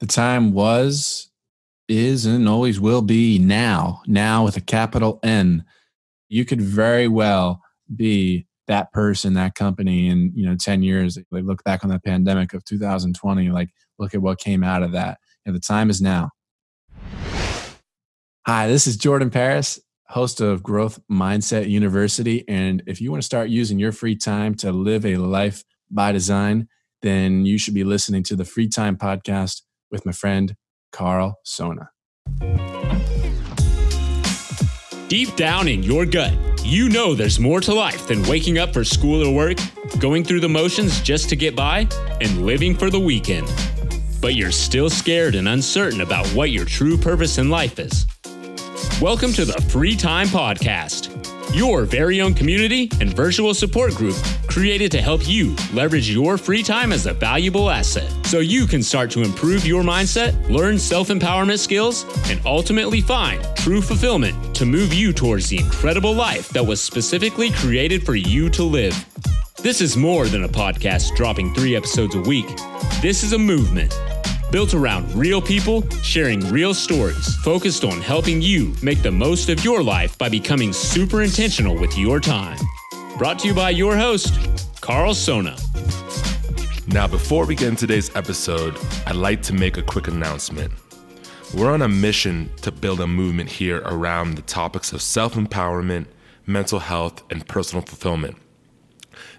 The time was, is, and always will be now. Now with a capital N. You could very well be that person, that company in you know ten years. They look back on the pandemic of 2020, like look at what came out of that. And the time is now. Hi, this is Jordan Paris, host of Growth Mindset University. And if you want to start using your free time to live a life by design, then you should be listening to the Free Time Podcast with my friend Carl Sona. Deep down in your gut, you know there's more to life than waking up for school or work, going through the motions just to get by, and living for the weekend. But you're still scared and uncertain about what your true purpose in life is. Welcome to the Free Time Podcast, your very own community and virtual support group created to help you leverage your free time as a valuable asset so you can start to improve your mindset, learn self empowerment skills, and ultimately find true fulfillment to move you towards the incredible life that was specifically created for you to live. This is more than a podcast dropping three episodes a week. This is a movement built around real people sharing real stories, focused on helping you make the most of your life by becoming super intentional with your time. Brought to you by your host, Carl Sona. Now, before we get into today's episode, I'd like to make a quick announcement. We're on a mission to build a movement here around the topics of self empowerment, mental health, and personal fulfillment.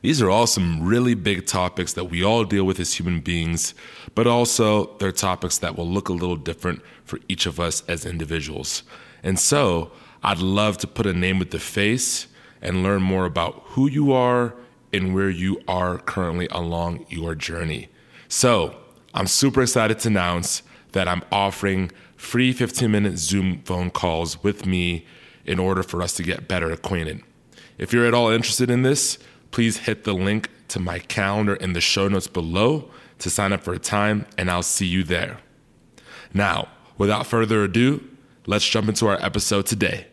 These are all some really big topics that we all deal with as human beings, but also they're topics that will look a little different for each of us as individuals. And so I'd love to put a name with the face and learn more about who you are and where you are currently along your journey. So I'm super excited to announce that I'm offering free 15 minute Zoom phone calls with me in order for us to get better acquainted. If you're at all interested in this, please hit the link to my calendar in the show notes below to sign up for a time, and I'll see you there. Now, without further ado, let's jump into our episode today.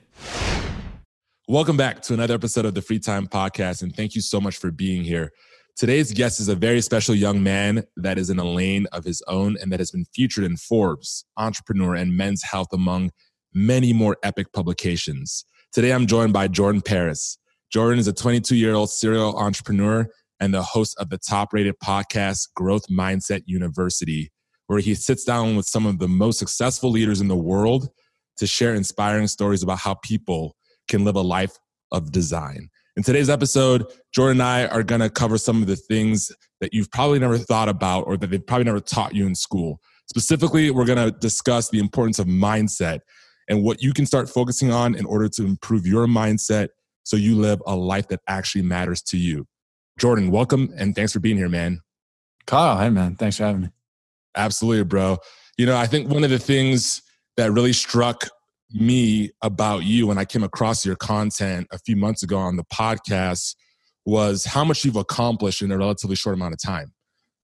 Welcome back to another episode of the Free Time Podcast, and thank you so much for being here. Today's guest is a very special young man that is in a lane of his own and that has been featured in Forbes, Entrepreneur, and Men's Health, among many more epic publications. Today, I'm joined by Jordan Paris. Jordan is a 22 year old serial entrepreneur and the host of the top rated podcast, Growth Mindset University, where he sits down with some of the most successful leaders in the world to share inspiring stories about how people can live a life of design. In today's episode, Jordan and I are going to cover some of the things that you've probably never thought about or that they've probably never taught you in school. Specifically, we're going to discuss the importance of mindset and what you can start focusing on in order to improve your mindset so you live a life that actually matters to you. Jordan, welcome and thanks for being here, man. Kyle, hey man, thanks for having me. Absolutely, bro. You know, I think one of the things that really struck me about you when I came across your content a few months ago on the podcast was how much you've accomplished in a relatively short amount of time.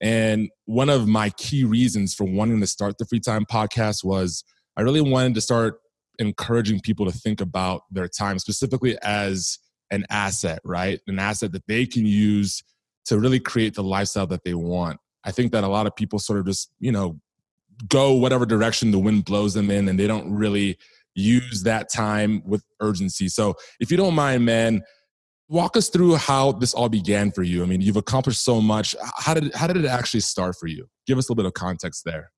And one of my key reasons for wanting to start the Free Time podcast was I really wanted to start encouraging people to think about their time specifically as an asset, right? An asset that they can use to really create the lifestyle that they want. I think that a lot of people sort of just, you know, go whatever direction the wind blows them in and they don't really use that time with urgency. So, if you don't mind, man, walk us through how this all began for you. I mean, you've accomplished so much. How did how did it actually start for you? Give us a little bit of context there.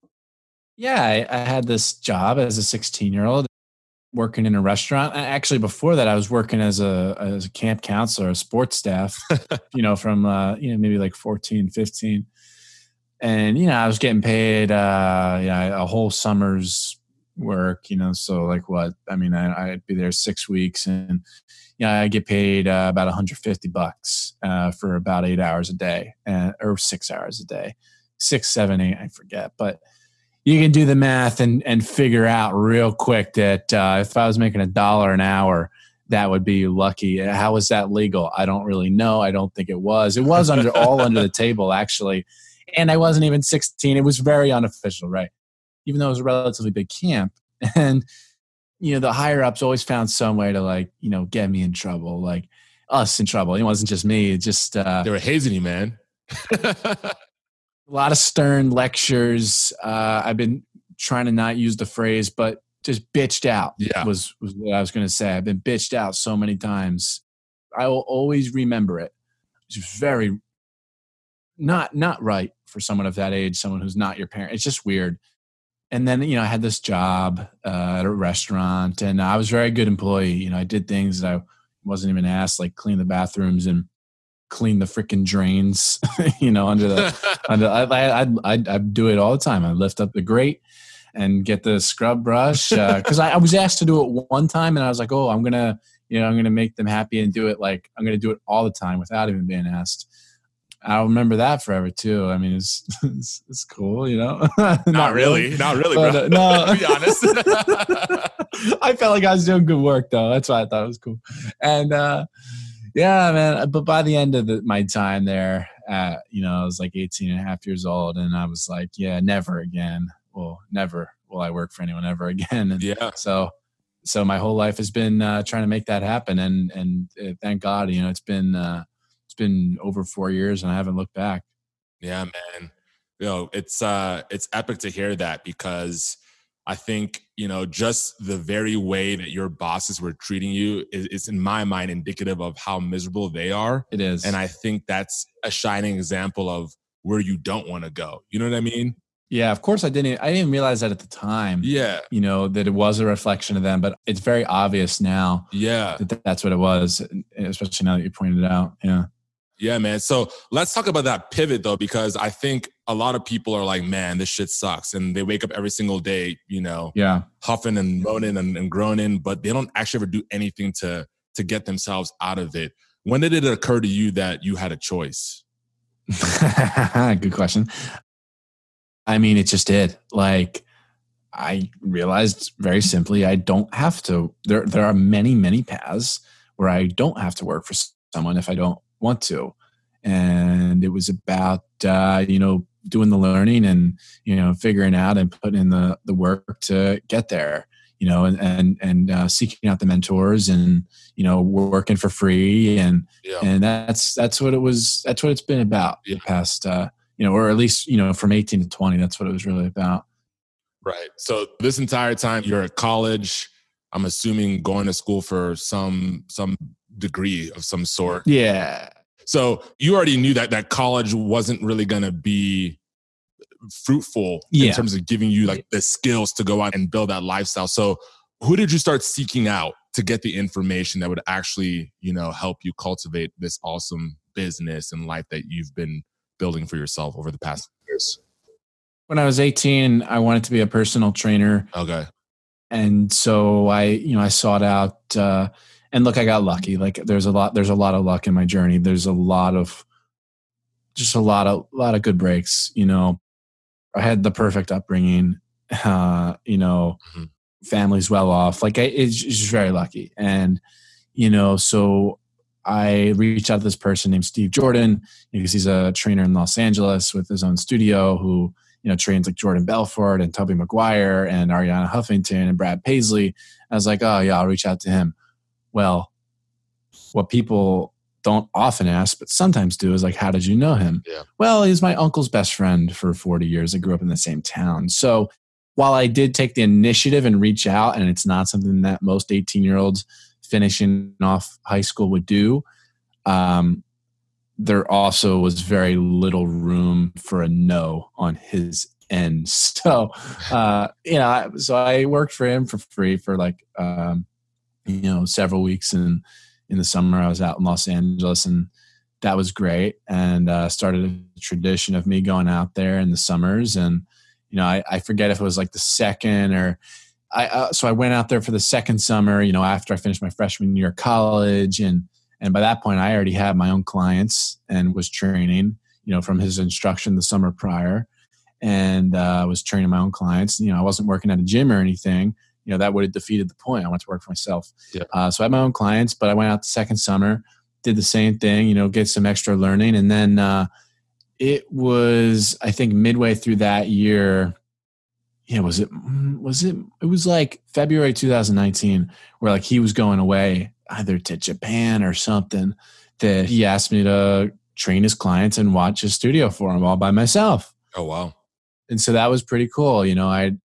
Yeah, I, I had this job as a 16 year old working in a restaurant. Actually, before that, I was working as a as a camp counselor, a sports staff. you know, from uh, you know maybe like 14, 15. and you know I was getting paid uh, you know, a whole summer's work. You know, so like what? I mean, I, would be there six weeks, and you know I get paid uh, about 150 bucks uh, for about eight hours a day, uh, or six hours a day, six, seven, eight, I forget, but you can do the math and and figure out real quick that uh, if I was making a dollar an hour, that would be lucky. How was that legal? I don't really know. I don't think it was. It was under all under the table actually, and I wasn't even sixteen. It was very unofficial, right? Even though it was a relatively big camp, and you know the higher ups always found some way to like you know get me in trouble, like us in trouble. It wasn't just me. It just uh, they were hazing you, man. a lot of stern lectures. Uh, I've been trying to not use the phrase, but just bitched out. Yeah. was was what I was going to say. I've been bitched out so many times. I will always remember it. It's very not not right for someone of that age, someone who's not your parent. It's just weird. And then you know I had this job uh, at a restaurant, and I was a very good employee. You know I did things that I wasn't even asked, like clean the bathrooms and clean the freaking drains. you know under the under I I I I do it all the time. I lift up the grate and get the scrub brush because uh, I, I was asked to do it one time, and I was like, oh, I'm gonna you know I'm gonna make them happy and do it like I'm gonna do it all the time without even being asked. I'll remember that forever too. I mean, it's it's, it's cool, you know. not, not really, really, not really, but, bro. Uh, no, to be honest, I felt like I was doing good work though. That's why I thought it was cool. And uh, yeah, man. But by the end of the, my time there, uh, you know, I was like 18 and a half years old, and I was like, yeah, never again. Well, never will I work for anyone ever again. And yeah. So so my whole life has been uh, trying to make that happen, and and uh, thank God, you know, it's been. Uh, it's been over four years and I haven't looked back. Yeah, man. You know, it's uh it's epic to hear that because I think, you know, just the very way that your bosses were treating you is, is, in my mind indicative of how miserable they are. It is. And I think that's a shining example of where you don't want to go. You know what I mean? Yeah, of course I didn't I didn't realize that at the time. Yeah. You know, that it was a reflection of them, but it's very obvious now. Yeah. That that's what it was, especially now that you pointed it out. Yeah. Yeah, man. So let's talk about that pivot though, because I think a lot of people are like, man, this shit sucks. And they wake up every single day, you know, yeah, huffing and moaning and, and groaning, but they don't actually ever do anything to to get themselves out of it. When did it occur to you that you had a choice? Good question. I mean, it just did. Like I realized very simply I don't have to there there are many, many paths where I don't have to work for someone if I don't want to. And it was about, uh, you know, doing the learning and, you know, figuring out and putting in the, the work to get there, you know, and, and, and uh, seeking out the mentors and, you know, working for free. And, yeah. and that's, that's what it was. That's what it's been about yeah. the past, uh, you know, or at least, you know, from 18 to 20, that's what it was really about. Right. So this entire time you're at college, I'm assuming going to school for some, some degree of some sort. Yeah. So you already knew that that college wasn't really going to be fruitful yeah. in terms of giving you like the skills to go out and build that lifestyle. So who did you start seeking out to get the information that would actually, you know, help you cultivate this awesome business and life that you've been building for yourself over the past years? When I was 18, I wanted to be a personal trainer. Okay. And so I, you know, I sought out uh, and look, I got lucky. Like there's a lot, there's a lot of luck in my journey. There's a lot of, just a lot of, lot of good breaks. You know, I had the perfect upbringing. Uh, you know, mm-hmm. family's well off. Like I, it's just very lucky. And you know, so I reached out to this person named Steve Jordan because he's a trainer in Los Angeles with his own studio who you know trains like Jordan Belfort and Tobey Maguire and Arianna Huffington and Brad Paisley. I was like, oh yeah, I'll reach out to him well, what people don't often ask, but sometimes do is like, how did you know him? Yeah. Well, he's my uncle's best friend for 40 years. I grew up in the same town. So while I did take the initiative and reach out, and it's not something that most 18 year olds finishing off high school would do, um, there also was very little room for a no on his end. So, uh, you know, so I worked for him for free for like, um, you know several weeks and in the summer i was out in los angeles and that was great. And uh, started a tradition of me going out there in the summers. And you know i, I forget if it was like the second or i uh, so i went out there for the second summer you know after i finished my freshman year of college. And and by that point i already had my own clients and was training you know from his instruction the summer prior. And uh, was training my own clients. You know i wasn't working at a gym or anything you know that would have defeated the point. I went to work for myself. Yeah. Uh, so I had my own clients, but I went out the second summer, did the same thing. You know, get some extra learning, and then uh, it was I think midway through that year. Yeah, was it? Was it? It was like February 2019, where like he was going away either to Japan or something. That he asked me to train his clients and watch his studio for him all by myself. Oh wow. And so that was pretty cool. You know, I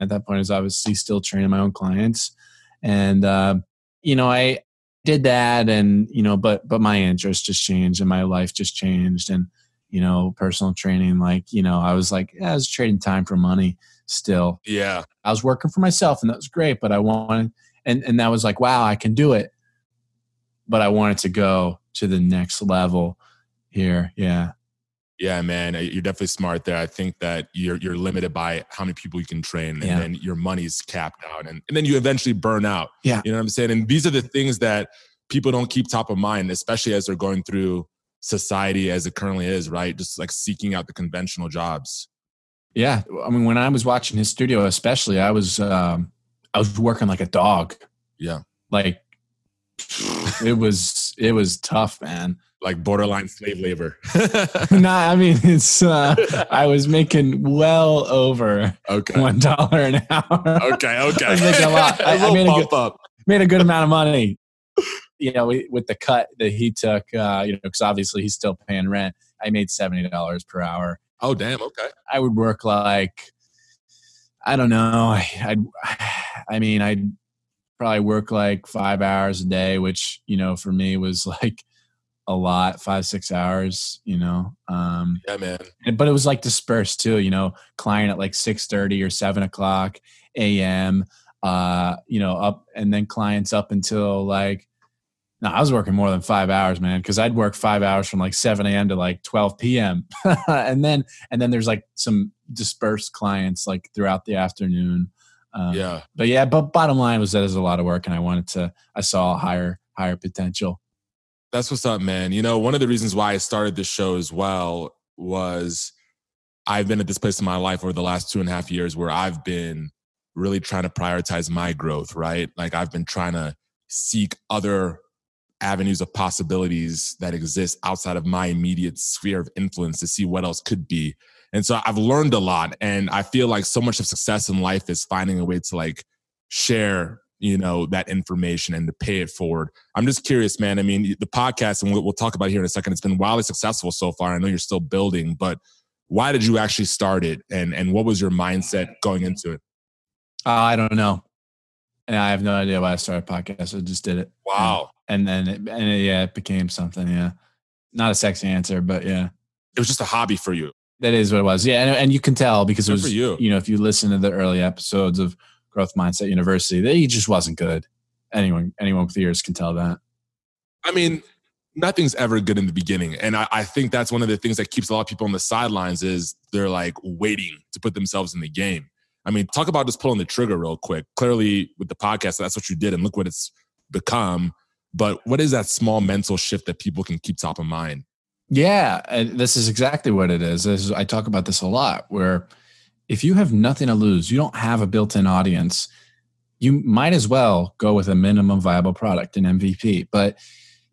at that point I was obviously still training my own clients. And uh, you know, I did that and you know, but but my interest just changed and my life just changed and you know, personal training, like, you know, I was like, yeah, I was trading time for money still. Yeah. I was working for myself and that was great, but I wanted and and that was like, wow, I can do it. But I wanted to go to the next level here. Yeah. Yeah, man, you're definitely smart there. I think that you're you're limited by how many people you can train, and Yeah. then your money's capped out, and, and then you eventually burn out. Yeah. you know what I'm saying. And these are the things that people don't keep top of mind, especially as they're going through society as it currently is, right? Just like seeking out the conventional jobs. Yeah. I mean, when I was watching his studio, especially, I was um I was working like a dog. Yeah, Like it was it was tough, man. Like borderline slave labor. nah, I mean it's uh I was making well over okay, one dollar an hour. okay, okay. I was making a lot. I- I made a bump up. Made a good amount of money. You know, we- with the cut that he took, uh, you know, because obviously he's still paying rent. I made seventy dollars per hour. Oh, damn. Okay. I would work like I don't know. I, I'd I mean I'd probably work like five hours a day, which you know for me was like a lot, five six hours. You know, um, Yeah, man. and- but it was like dispersed too. You know, client at like six thirty or seven o'clock a.m. Uh, you know, up and then clients up until like. No, I was working more than five hours, man, because I'd work five hours from like 7 a.m. to like 12 p.m. and then and then there's like some dispersed clients like throughout the afternoon. Um, Yeah. But yeah, but bottom line was that that is a lot of work, and I wanted to. I saw a higher higher potential. That's what's up, man. You know, one of the reasons why I started this show as well was I've been at this place in my life over the last two and a half years where I've been really trying to prioritize my growth, right? Like I've been trying to seek other avenues of possibilities that exist outside of my immediate sphere of influence to see what else could be. And so I've learned a lot. And I feel like so much of success in life is finding a way to like share, you know, that information and to pay it forward. I'm just curious, man. I mean, the podcast, and we'll, we'll talk about it here in a second, it's been wildly successful so far. I know you're still building, but why did you actually start it? And, and what was your mindset going into it? Uh, I don't know, and I have no idea why I started a podcast. I just did it. Wow. and then it, and it, yeah, it became something. Yeah, not a sexy answer, but yeah, It was just a hobby for you. that is what it was. Yeah, and, and you can tell because it was you. you know if you listen to the early episodes of Growth Mindset University, that he just wasn't good. Anyone anyone with ears can tell that. I mean, nothing's ever good in the beginning. And I, I think that's one of the things that keeps a lot of people on the sidelines is they're like waiting to put themselves in the game. I mean, talk about just pulling the trigger real quick. Clearly, with the podcast, that's what you did, and look what it's become. But what is that small mental shift that people can keep top of mind? Yeah, and this is exactly what it is. This is- I talk about this a lot. Where if you have nothing to lose, you don't have a built-in audience. You might as well go with a minimum viable product, an MVP. But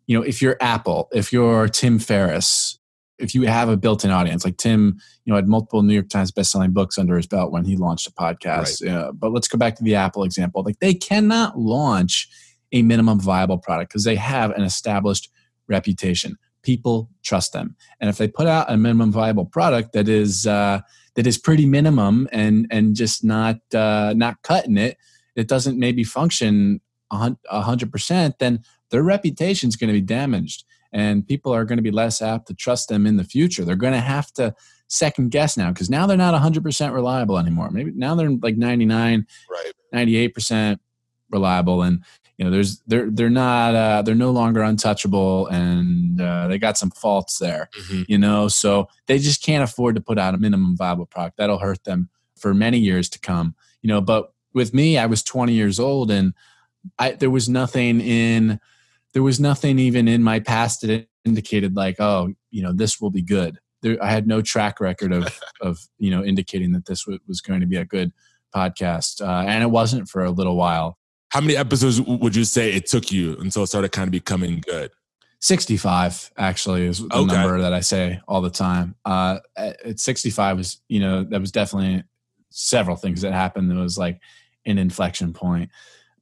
you know, if you're Apple, if you're Tim Ferriss, if you have a built-in audience, like Tim, you know, had multiple New York Times best-selling books under his belt when he launched a podcast. Yeah, uh, but let's go back to the Apple example. Like they cannot launch a minimum viable product because they have an established reputation people trust them. And if they put out a minimum viable product that is uh, that is pretty minimum and and just not uh, not cutting it it doesn't maybe function a hundred percent then their reputation is going to be damaged and people are going to be less apt to trust them in the future. They're going to have to second guess now because now they're not a 100% reliable anymore. Maybe now they're like 99 Right. 98% reliable and you know there's they're they're not uh, they're no longer untouchable and uh, they got some faults there you know? So they just can't afford to put out a minimum viable product. That'll hurt them for many years to come you know? But with me i was 20 years old and i there was nothing in there was nothing even in my past that indicated like oh you know this will be good. There, i had no track record of of you know indicating that this was going to be a good podcast uh, and it wasn't for a little while How many episodes would you say it took you until it started kind of becoming good? 65 actually is the Okay. number that I say all the time. Uh, at at 65 was, you know, that was definitely several things that happened. That was like an inflection point.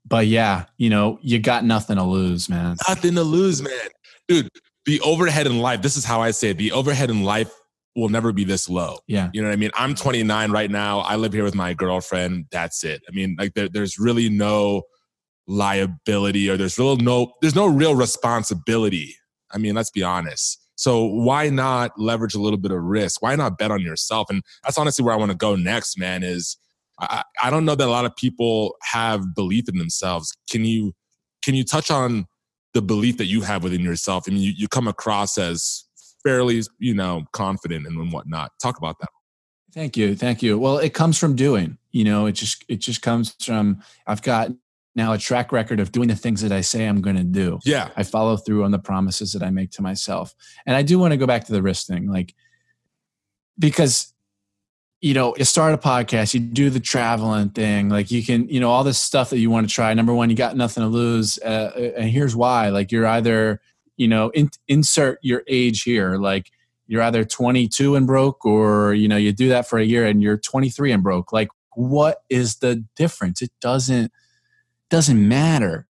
But yeah, you know, you got nothing to lose, man. Nothing to lose, man. Dude, the overhead in life, this is how I say it. The overhead in life will never be this low. Yeah. You know what I mean? I'm 29 right now. I live here with my girlfriend. That's it. I mean, like there, there's really no liability or there's real no there's no real responsibility. I mean, let's be honest. So why not leverage a little bit of risk? Why not bet on yourself? And that's honestly where I want to go next, man, is I, I don't know that a lot of people have belief in themselves. Can you can you touch on the belief that you have within yourself? I mean, you, you come across as fairly, you know, confident and whatnot. Talk about that. Thank you. Thank you. Well, it comes from doing, you know, it just, it just comes from, I've got now a track record of doing the things that I say I'm going to do. Yeah. I follow through on the promises that I make to myself. And I do want to go back to the risk thing, like, because you know, you start a podcast, you do the traveling thing, like you can, you know, all this stuff that you want to try. Number one, you got nothing to lose, uh, and here's why: like you're either, you know, in, insert your age here, like you're either 22 and broke, or you know, you do that for a year and you're 23 and broke. Like, what is the difference? It doesn't doesn't matter.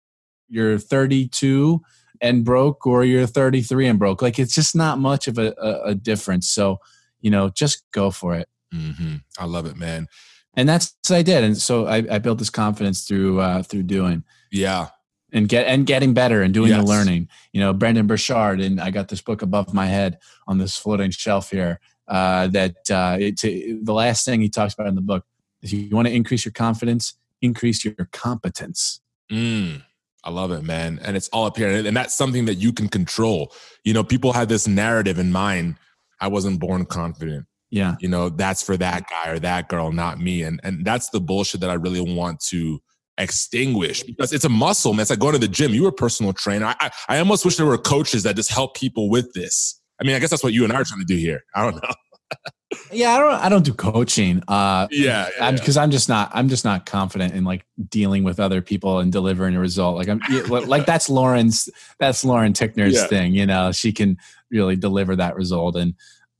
You're 32 and broke, or you're 33 and broke. Like, it's just not much of a, a, a difference. So, you know, just go for it. Mm-hmm. I love it, man. And that's what I did, and so I, I built this confidence through uh, through doing. Yeah, and get and getting better and doing yes. the learning. You know, Brendon Burchard, and I got this book above my head on this floating shelf here. Uh, that uh, it, to, the last thing he talks about in the book, if you want to increase your confidence, increase your competence. Mm. I love it, man. And it's all up here. And that's something that you can control. You know, people have this narrative in mind. I wasn't born confident. Yeah. You know, that's for that guy or that girl, not me. And and that's the bullshit that I really want to extinguish because it's a muscle, man. It's like going to the gym. You were a personal trainer. I, I, I almost wish there were coaches that just help people with this. I mean, I guess that's what you and I are trying to do here. I don't know. yeah, I don't. I don't do coaching. Uh, yeah, because yeah, I'm, I'm, just not. I'm just not confident in like dealing with other people and delivering a result. Like I'm like that's Lauren's. That's Lauren Tickner's yeah. thing. You know, she can really deliver that result, and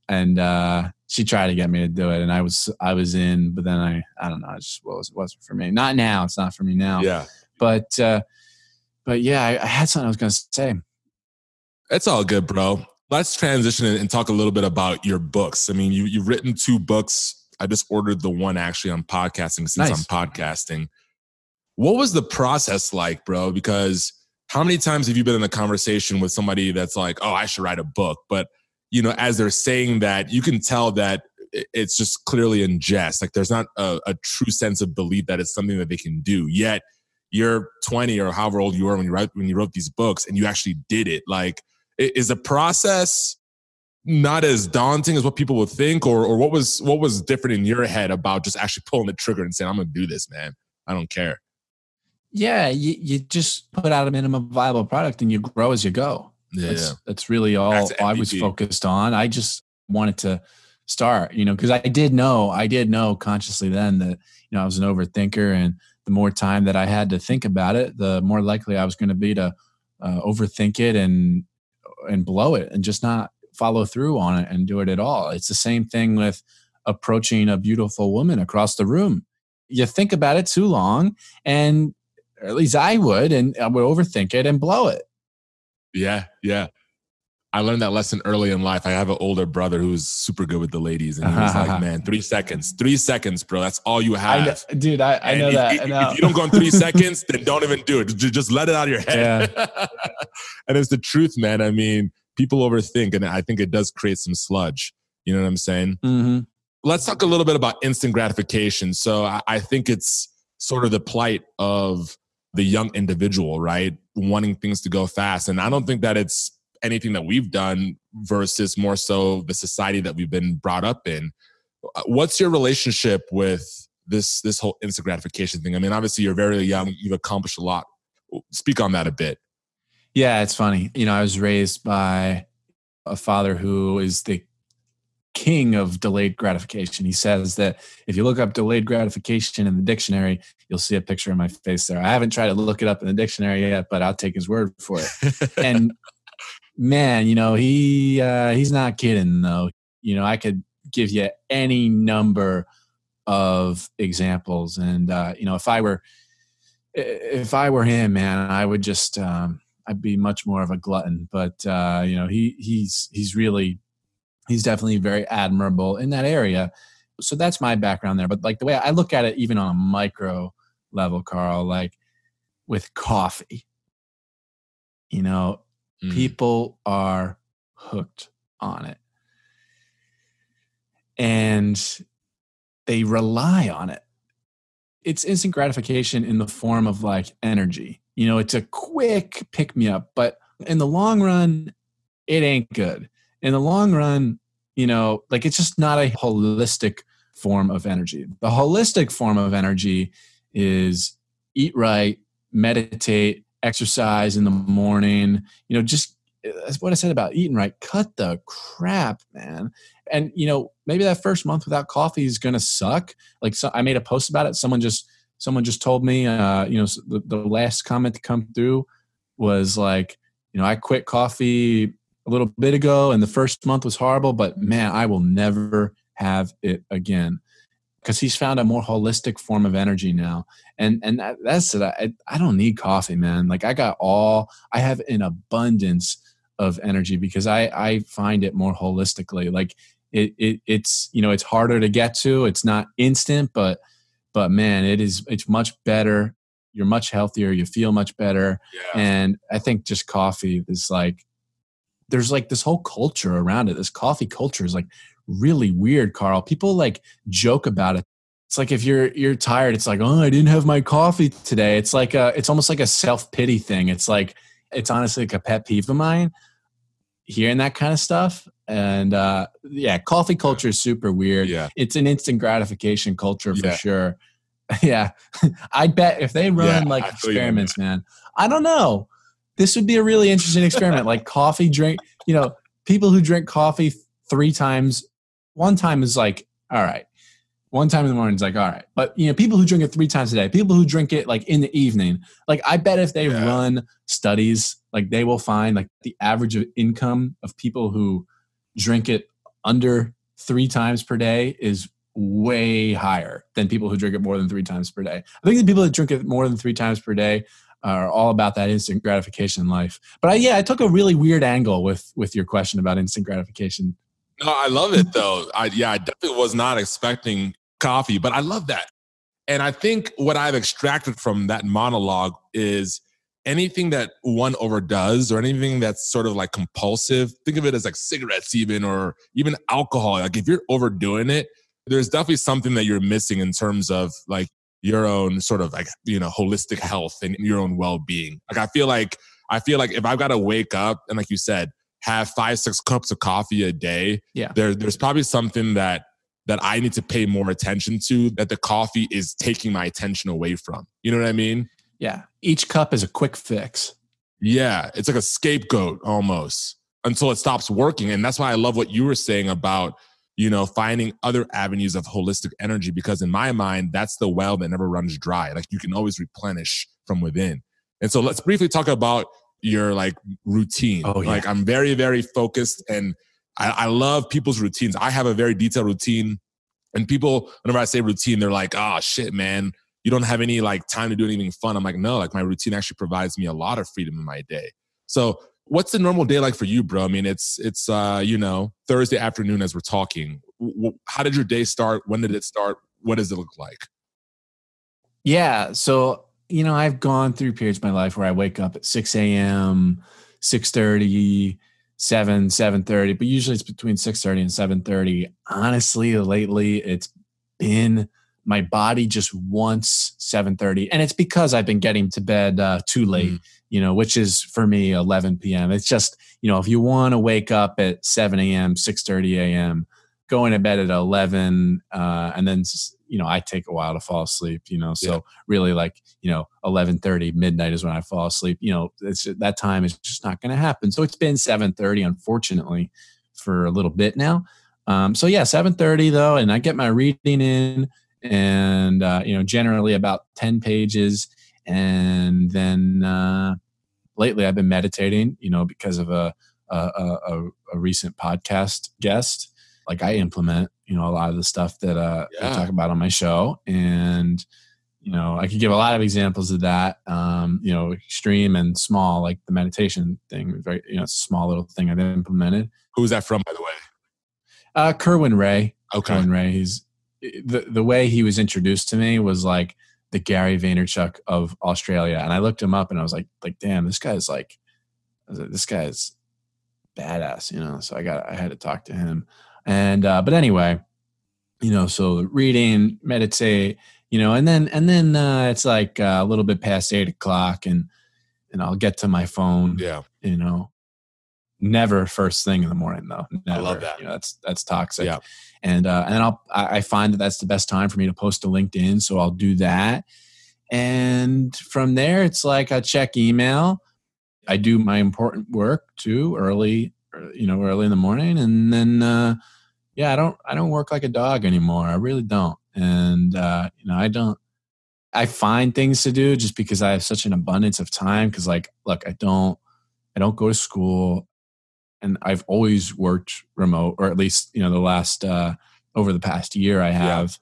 and uh, she tried to get me to do it, and I was I was in, but then I I don't know, it just was it wasn't for me. Not now. It's not for me now. Yeah. But uh, but yeah, I, I had something I was going to say. It's all good, bro. Let's transition and talk a little bit about your books. I mean, you you've written two books. I just ordered the one actually on podcasting since nice. I'm podcasting. What was the process like, bro? Because how many times have you been in a conversation with somebody that's like, "Oh, I should write a book," but you know, as they're saying that, you can tell that it's just clearly in jest. Like there's not a, a, true sense of belief that it's something that they can do. Yet you're 20 or however old you were when you wrote when you wrote these books and you actually did it. Like is the process not as daunting as what people would think, or or what was what was different in your head about just actually pulling the trigger and saying, I'm gonna do this, man. I don't care. Yeah, you, you just put out a minimum viable product and you grow as you go. Yeah, that's, that's really all that's I was focused on. I just wanted to start, you know, because I did know, I did know consciously then that you know I was an overthinker, and the more time that I had to think about it, the more likely I was going to be to uh, overthink it and and blow it, and just not follow through on it and do it at all. It's the same thing with approaching a beautiful woman across the room. You think about it too long, and or at least I would, and I would overthink it and blow it. Yeah, yeah. I learned that lesson early in life. I have an older brother who's super good with the ladies, and he was like, "Man, three seconds, three seconds, bro. That's all you have, I know, dude. I, I know if, that. If, if, you don't go in three seconds, then don't even do it. Just let it out of your head. Yeah. and it's the truth, man. I mean, people overthink, and I think it does create some sludge. You know what I'm saying? Mm-hmm. Let's talk a little bit about instant gratification. So I, I think it's sort of the plight of the young individual, right? Wanting things to go fast. And I don't think that it's anything that we've done versus more so the society that we've been brought up in. Uh, what's your relationship with this this whole instant gratification thing? I mean, obviously you're very young, you've accomplished a lot. Speak on that a bit. Yeah, it's funny. You know, I was raised by a father who is the king of delayed gratification. He says that if you look up delayed gratification in the dictionary, you'll see a picture of my face there. I haven't tried to look it up in the dictionary yet, but I'll take his word for it. and man, you know, he uh, he's not kidding though. You know, I could give you any number of examples, and uh, you know, if I were if I were him, man, I would just um, I'd be much more of a glutton. But uh, you know, he he's he's really he's definitely very admirable in that area. So that's my background there. But like the way I look at it, even on a micro level, Carl, like with coffee, you know, mm. people are hooked on it. And they rely on it. It's instant gratification in the form of like energy. You know, it's a quick pick me up, but in the long run, it ain't good. In the long run, you know, like it's just not a holistic form of energy. The holistic form of energy is eat right, meditate, exercise in the morning, you know, just that's what I said about eating right. Cut the crap, man. And you know, maybe that first month without coffee is gonna suck. Like so, I made a post about it. Someone just someone just told me, uh, you know, the, the last comment to come through was like, you know, I quit coffee a little bit ago, and the first month was horrible, but man, I will never have it again. Because he's found a more holistic form of energy now. And and that, that's it. I, I don't need coffee man. Like i got all i have an abundance of energy because i i find it more holistically. Like it, it it's you know it's harder to get to. It's not instant but but man it is it's much better. You're much healthier. You feel much better. Yeah. and i think just coffee is like there's like this whole culture around it this coffee culture is like really weird, Carl. People like joke about it. It's like if you're you're tired, it's like, oh, I didn't have my coffee today. It's like a, it's almost like a self pity thing. It's like it's honestly like a pet peeve of mine, hearing that kind of stuff. And uh, yeah, coffee culture is super weird. Yeah, it's an instant gratification culture for yeah. sure. yeah, I bet if they run yeah, like experiments, man, I don't know. This would be a really interesting experiment. like coffee drink, you know, people who drink coffee three times one time is like, all right. One time in the morning is like, all right. But you know, people who drink it three times a day, people who drink it like in the evening, like I bet if they yeah. run studies, like they will find like the average of income of people who drink it under three times per day is way higher than people who drink it more than three times per day. I think the people that drink it more than three times per day are all about that instant gratification life. But I, yeah, I took a really weird angle with with your question about instant gratification no, I love it though. I yeah, I definitely was not expecting coffee, but I love that. And I think what I've extracted from that monologue is anything that one overdoes or anything that's sort of like compulsive, think of it as like cigarettes even or even alcohol. Like if you're overdoing it, there's definitely something that you're missing in terms of like your own sort of like, you know, holistic health and your own well-being. Like I feel like I feel like if I've got to wake up and like you said, have five six cups of coffee a day yeah. there, there's probably something that that i need to pay more attention to that the coffee is taking my attention away from. You know what i mean? Yeah. Each cup is a quick fix. Yeah. It's like a scapegoat almost until it stops working. And that's why i love what you were saying about you know finding other avenues of holistic energy because in my mind that's the well that never runs dry like you can always replenish from within and so let's briefly talk about your like routine. Oh, yeah. Like I'm very, very focused and I, I love people's routines. I have a very detailed routine. And people, whenever I say routine, they're like, oh shit, man, you don't have any like time to do anything fun. I'm like, no, like my routine actually provides me a lot of freedom in my day. So what's the normal day like for you, bro? I mean, it's, it's, uh, you know, Thursday afternoon as we're talking. How did your day start? When did it start? What does it look like? Yeah. So you know, I've gone through periods of my life where I wake up at 6 a.m., 6.30, 7, 7.30, but usually it's between 6.30 and 7.30. Honestly, lately it's been my body just wants 7.30 and it's because i've been getting to bed uh, too late mm. you know which is for me 11 p.m it's just you know if you want to wake up at 7 a.m 6.30 a.m going to bed at 11 uh, and then you know i take a while to fall asleep you know so yeah. really like you know 11:30 midnight is when i fall asleep you know it's that time is just not going to happen so it's been 7:30 unfortunately for a little bit now um, so yeah 7:30 though and i get my reading in and uh, you know generally about 10 pages and then uh, lately i've been meditating you know because of a a, a, a recent podcast guest like I implement, you know, a lot of the stuff that uh, yeah. I talk about on my show, and you know, I could give a lot of examples of that. Um, you know, extreme and small, like the meditation thing. Very, you know, small little thing I've implemented. Who's that from, by the way? Uh, Kerwin Rae Okay. Kerwin Rae. He's the the way he was introduced to me was like the Gary Vaynerchuk of Australia, and I looked him up and I was like, like, damn, this guy's like, like this guy's badass, you know. So I got I had to talk to him, and uh, but anyway, you know, so reading, meditate, you know, and then and then uh, it's like uh, a little bit past eight o'clock, and and I'll get to my phone, Yeah. you know. Never first thing in the morning though. Never. love that. You know, that's that's toxic. Yeah. And uh, and I'll I I find that that's the best time for me to post to LinkedIn, so I'll do that. And from there, it's like I check email. I do my important work too early, er, you know, early in the morning, and then uh, yeah, I don't I don't work like a dog anymore. I really don't, and uh, you know, I don't. I find things to do just because I have such an abundance of time. Because like, look, I don't I don't go to school, and I've always worked remote, or at least you know the last uh, over the past year I have,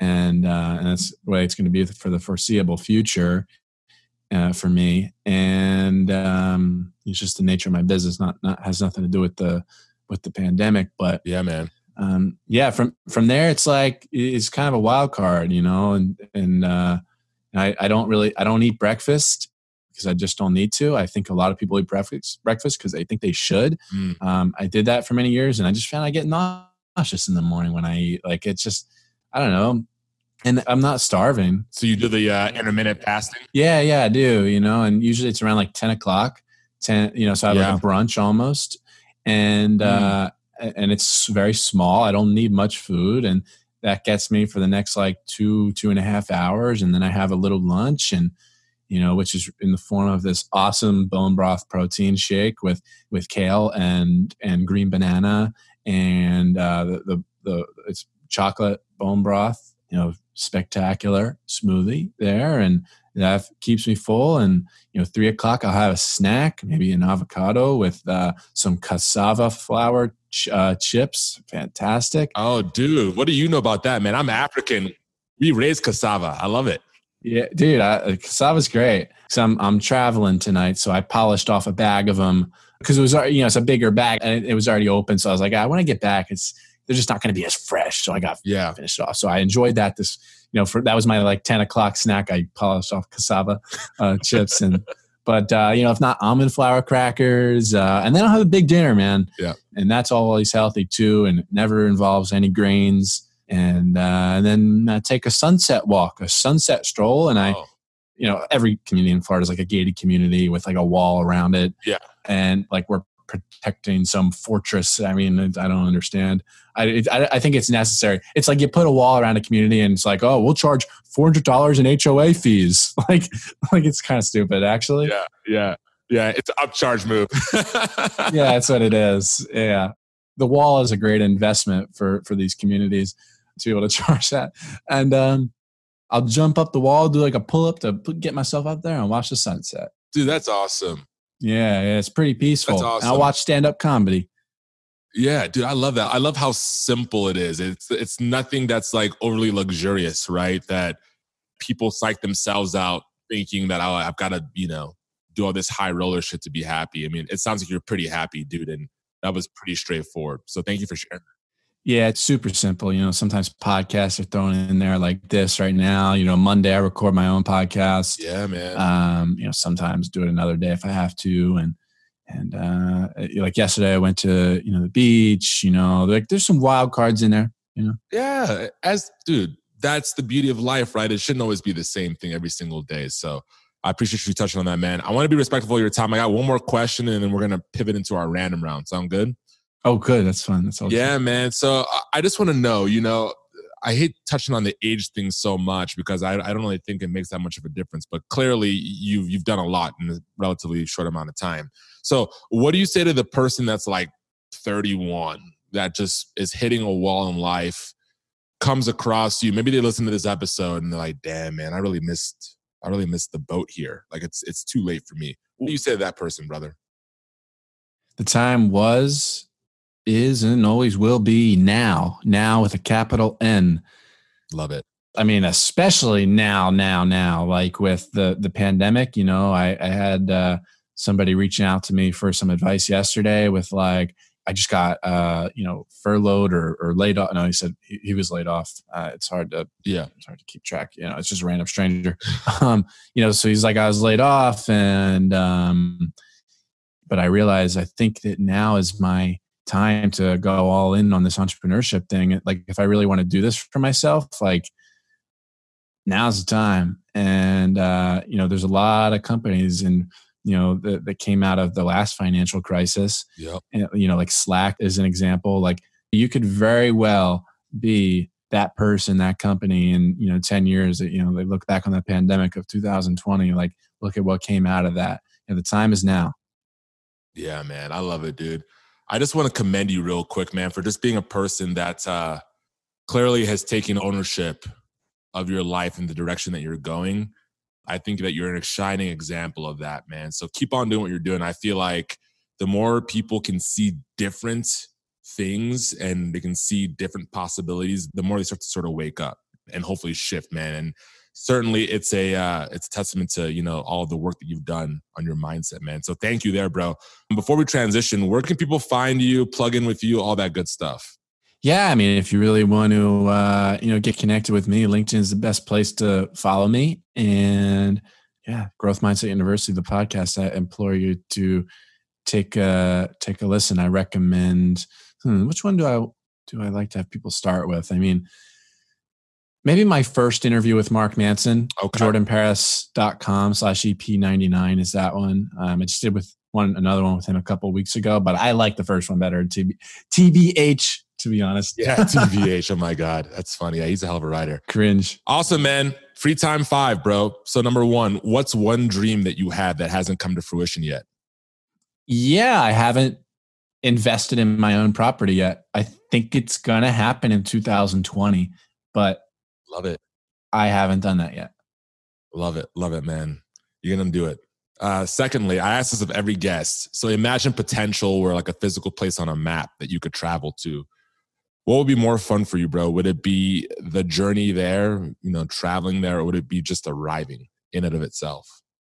and uh, and that's the way it's going to be for the foreseeable future uh, for me. And um, it's just the nature of my business. Not not has nothing to do with the with the pandemic, but Yeah, man. um, yeah, from from there, it's like it's kind of a wild card, you know, and and uh, I, I don't really I don't eat breakfast because I just don't need to. I think a lot of people eat breakfast breakfast because they think they should. Mm. Um, I did that for many years, and I just found I get nauseous in the morning when I eat. Like it's just I don't know, and I'm not starving. So you do the uh, intermittent fasting? Yeah, yeah, I do. You know, and usually it's around like ten o'clock. Ten, you know, so I have Yeah. like a brunch almost, and Mm. uh, and it's very small. I don't need much food, and that gets me for the next like two two and a half hours, and then I have a little lunch, and you know, which is in the form of this awesome bone broth protein shake with with kale and and green banana, and uh, the, the the it's chocolate bone broth. You know, spectacular smoothie there, and that keeps me full. And you know, three o'clock I'll have a snack, maybe an avocado with uh, some cassava flour ch- uh, chips. Fantastic. Oh, dude, what do you know about that, man? I'm African. We raise cassava. I love it. Yeah, dude, I, cassava's great. So I'm I'm traveling tonight, so I polished off a bag of them because it was already- you know it's a bigger bag and it, it was already open. So I was like, I want to get back, it's they're just not going to be as fresh. So I got Yeah. finished off. So I enjoyed that. This you know for that was my like ten o'clock snack. I polished off cassava uh, chips and. But uh, you know, if not almond flour crackers, uh, and then I'll have a big dinner, man. Yeah. and that's always healthy too, and it never involves any grains. And, uh, and then uh, take a sunset walk, a sunset stroll, and I, Oh, you know, every community in Florida is like a gated community with like a wall around it. Yeah. And like we're protecting some fortress. I mean, I don't understand. I, it, I, I think it's necessary. It's like you put a wall around a community and it's like, oh, we'll charge $400 in HOA fees. like, like it's kind of stupid actually. yeah. Yeah. Yeah. It's an upcharge move. yeah, that's what it is. Yeah. The wall is a great investment for, for these communities to be able to charge that. And, um, I'll jump up the wall, do like a pull up to get myself up there and watch the sunset. Dude, that's awesome. Yeah, yeah, it's pretty peaceful. That's And. I'll watch stand up comedy. Yeah, dude, I love that. I love how simple it is. It's it's nothing that's like overly luxurious, right? That people psych themselves out thinking that oh, I've got to, you know, do all this high roller shit to be happy. I mean, it sounds like you're pretty happy, dude, and that was pretty straightforward. So thank you for sharing. Yeah, it's super simple. You know, sometimes podcasts are thrown in there like this right now. You know, Monday I record my own podcast. Yeah, man. Um, you know, sometimes do it another day if I have to. And and uh like yesterday I went to, you know, the beach, you know, like there's some wild cards in there. You know. Yeah, as dude, that's the beauty of life, right? It shouldn't always be the same thing every single day. So I appreciate you touching on that, man. I want to be respectful of your time. I got one more question, and then we're gonna pivot into our random round. Sound good? Oh, good. That's fun. That's all. Yeah, man. So I- I just want to know, you know, I hate touching on the age thing so much because I, I don't really think it makes that much of a difference. But clearly, you've you've done a lot in a relatively short amount of time. So, what do you say to the person that's like 31 that just is hitting a wall in life, comes across you? Maybe they listen to this episode and they're like, "Damn, man, I really missed I really missed the boat here. Like it's it's too late for me." What do you say to that person, brother? The time was, is, and always will be now. Now with a capital N. Love it. I mean, especially now, now, now, like with the the pandemic. You know, I, I had uh, somebody reaching out to me for some advice yesterday with like, I just got, uh, you know, furloughed or, or laid off. No, he said he, he was laid off. Uh, it's hard to, Yeah. it's hard to keep track. You know, it's just a random stranger. um, you know, so he's like, I was laid off and, um, but I realized I think that now is my time to go all in on this entrepreneurship thing. Like, if I really want to do this for myself, like now's the time. And, uh, you know, there's a lot of companies and, you know, that, that came out of the last financial crisis Yep. and, you know, like Slack is an example. Like you could very well be that person, that company in, you know, 10 years that, you know, they look back on the pandemic of 2020, like look at what came out of that. And the time is now. Yeah, man. I love it, dude. I just want to commend you real quick, man, for just being a person that uh, clearly has taken ownership of your life and the direction that you're going. I think that you're a shining example of that, man. So keep on doing what you're doing. I feel like the more people can see different things and they can see different possibilities, the more they start to sort of wake up and hopefully shift, man. And certainly it's a uh, it's a testament to you know all the work that you've done on your mindset, man. So thank you there, bro. Before we transition, where can people find you, plug in with you, all that good stuff? Yeah, I mean, if you really want to, uh, you know, get connected with me, LinkedIn is the best place to follow me. And yeah, Growth Mindset University, the podcast. I implore you to take a take a listen. I recommend. Hmm, which one do I do I like to have people start with? I mean, maybe my first interview with Mark Manson. Okay. JordanParis.com slash EP99 is that one. Um, I just did with one another one with him a couple weeks ago, but I like the first one better. TB, TBH, to be honest. Yeah, TVH. oh my God. That's funny. Yeah, he's a hell of a writer. Cringe. Awesome, man. Free time five, bro. So number one, what's one dream that you have that hasn't come to fruition yet? Yeah, I haven't invested in my own property yet. I think it's going to happen in 2020, but Love it. I haven't done that yet. Love it. Love it, man. You're gonna do it. Uh, secondly, I ask this of every guest. So imagine potential where like a physical place on a map that you could travel to. What would be more fun for you, bro? Would it be the journey there, you know, traveling there, or would it be just arriving in and of itself?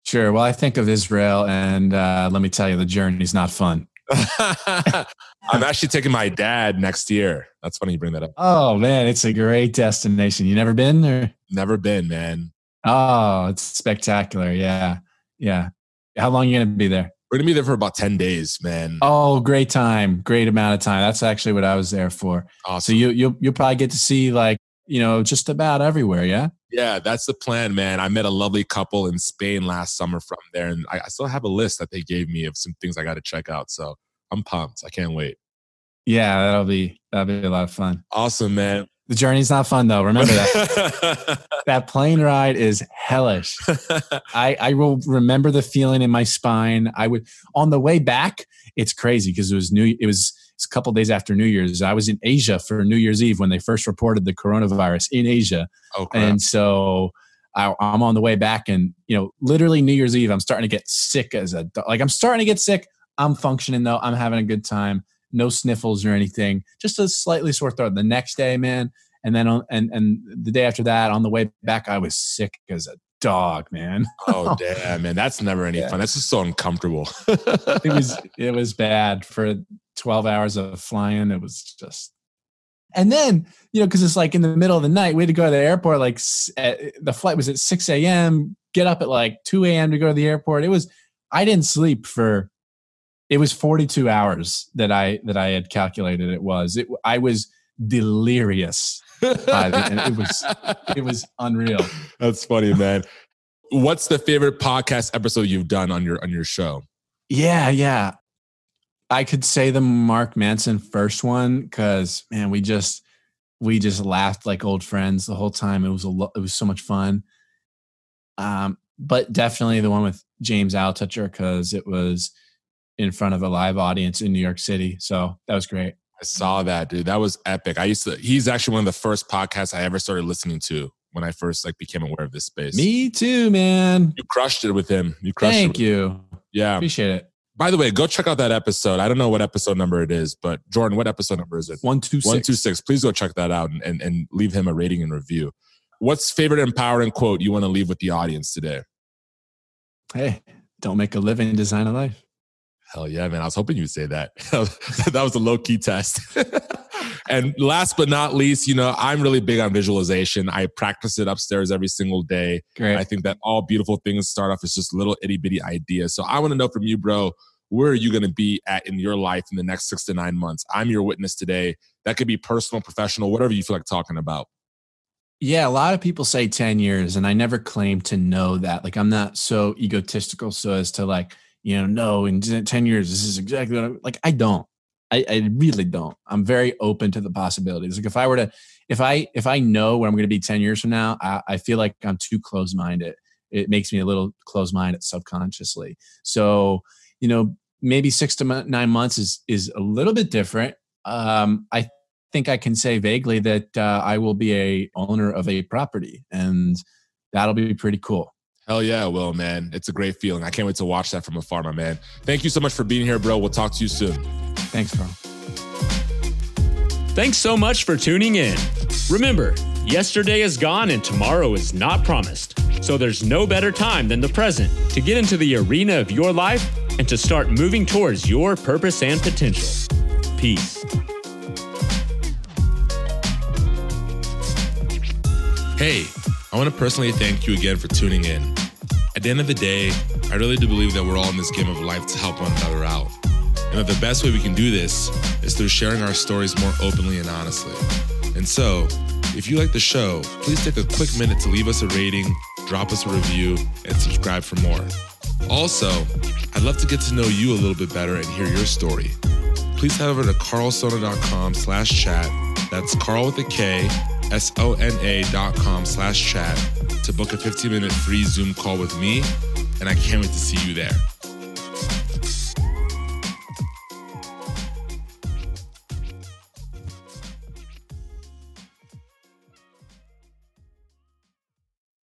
Sure. Well, I think of Israel, and uh, let me tell you, the journey's not fun. I'm actually taking my dad next year. That's funny you bring that up. Oh man, it's a great destination. You never been there? Never been, man. Oh, it's spectacular. Yeah, yeah. How long you gonna be there? We're gonna be there for about 10 days, man. Oh, great time, great amount of time. That's actually what I was there for. So awesome. you you you'll probably get to see like you know just about everywhere. Yeah. Yeah, that's the plan, man. I met a lovely couple in Spain last summer from there, and I, I still have a list that they gave me of some things I got to check out. So I'm pumped. I can't wait. Yeah, that'll be that'll be a lot of fun. Awesome, man. The journey's not fun though. Remember that. that plane ride is hellish. I, I will remember the feeling in my spine. I would on the way back. It's crazy because it was new. It was a couple days after New Year's. I was in Asia for New Year's Eve when they first reported the coronavirus in Asia, oh, crap. and so I, I'm on the way back, and you know, literally New Year's Eve, I'm starting to get sick as a like I'm starting to get sick. I'm functioning though. I'm having a good time. No sniffles or anything. Just a slightly sore throat. The next day, man, and then on and and the day after that, on the way back, I was sick as a dog, man. oh, damn, man. That's never any Yeah. fun. That's just so uncomfortable. It was it was bad for 12 hours of flying. It was just. And then you know, because it's like in the middle of the night, we had to go to the airport. Like at, the flight was at 6 a.m. Get up at like 2 a.m. to go to the airport. It was I didn't sleep for. It was 42 hours that I that I had calculated. It was. It, I was delirious. by the end. It was It was unreal. That's funny, man. What's the favorite podcast episode you've done on your on your show? Yeah, yeah. I could say the Mark Manson first one because man, we just we just laughed like old friends the whole time. It was a lo- it was so much fun. Um, but definitely the one with James Altucher because it was in front of a live audience in New York City. So that was great. I saw that, dude. That was epic. I used to. He's actually one of the first podcasts I ever started listening to when I first like became aware of this space. Me too, man. You crushed it with him. You crushed it. Thank you. Yeah. Appreciate it. By the way, go check out that episode. I don't know what episode number it is, but Jordan, what episode number is it? One two six. One two six. Please go check that out and, and, and leave him a rating and review. What's favorite empowering quote you want to leave with the audience today? Hey, don't make a living, design a life. Hell yeah, man. I was hoping you'd say that. that was a low key test. and last but not least, you know, I'm really big on visualization. I practice it upstairs every single day. Great. I think that all beautiful things start off as just little itty bitty ideas. So I want to know from you, bro, where are you going to be at in your life in the next six to nine months? I'm your witness today. That could be personal, professional, whatever you feel like talking about. Yeah, a lot of people say 10 years, and I never claim to know that. Like, I'm not so egotistical so as to, like, you know, no, in 10 years, this is exactly what I'm like. I don't. I, I really don't. I'm very open to the possibilities. Like, if I were to, if I, if I know where I'm going to be 10 years from now, I, I feel like I'm too close minded. It makes me a little close minded subconsciously. So, you know, maybe six to nine months is, is a little bit different. Um, I think I can say vaguely that uh, I will be a owner of a property, and that'll be pretty cool. Hell yeah, Will, man. It's a great feeling. I can't wait to watch that from afar, my man. Thank you so much for being here, bro. We'll talk to you soon. Thanks, Karl. Thanks so much for tuning in. Remember, yesterday is gone and tomorrow is not promised. So there's no better time than the present to get into the arena of your life and to start moving towards your purpose and potential. Peace. Hey, I want to personally thank you again for tuning in. At the end of the day, I really do believe that we're all in this game of life to help one another out. And that the best way we can do this is through sharing our stories more openly and honestly. And so, if you like the show, please take a quick minute to leave us a rating, drop us a review, and subscribe for more. Also, I'd love to get to know you a little bit better and hear your story. Please head over to karlsona.com slash chat. That's Karl with a K S-O-N-A dot com slash chat to book a 15 minute free Zoom call with me. And I can't wait to see you there.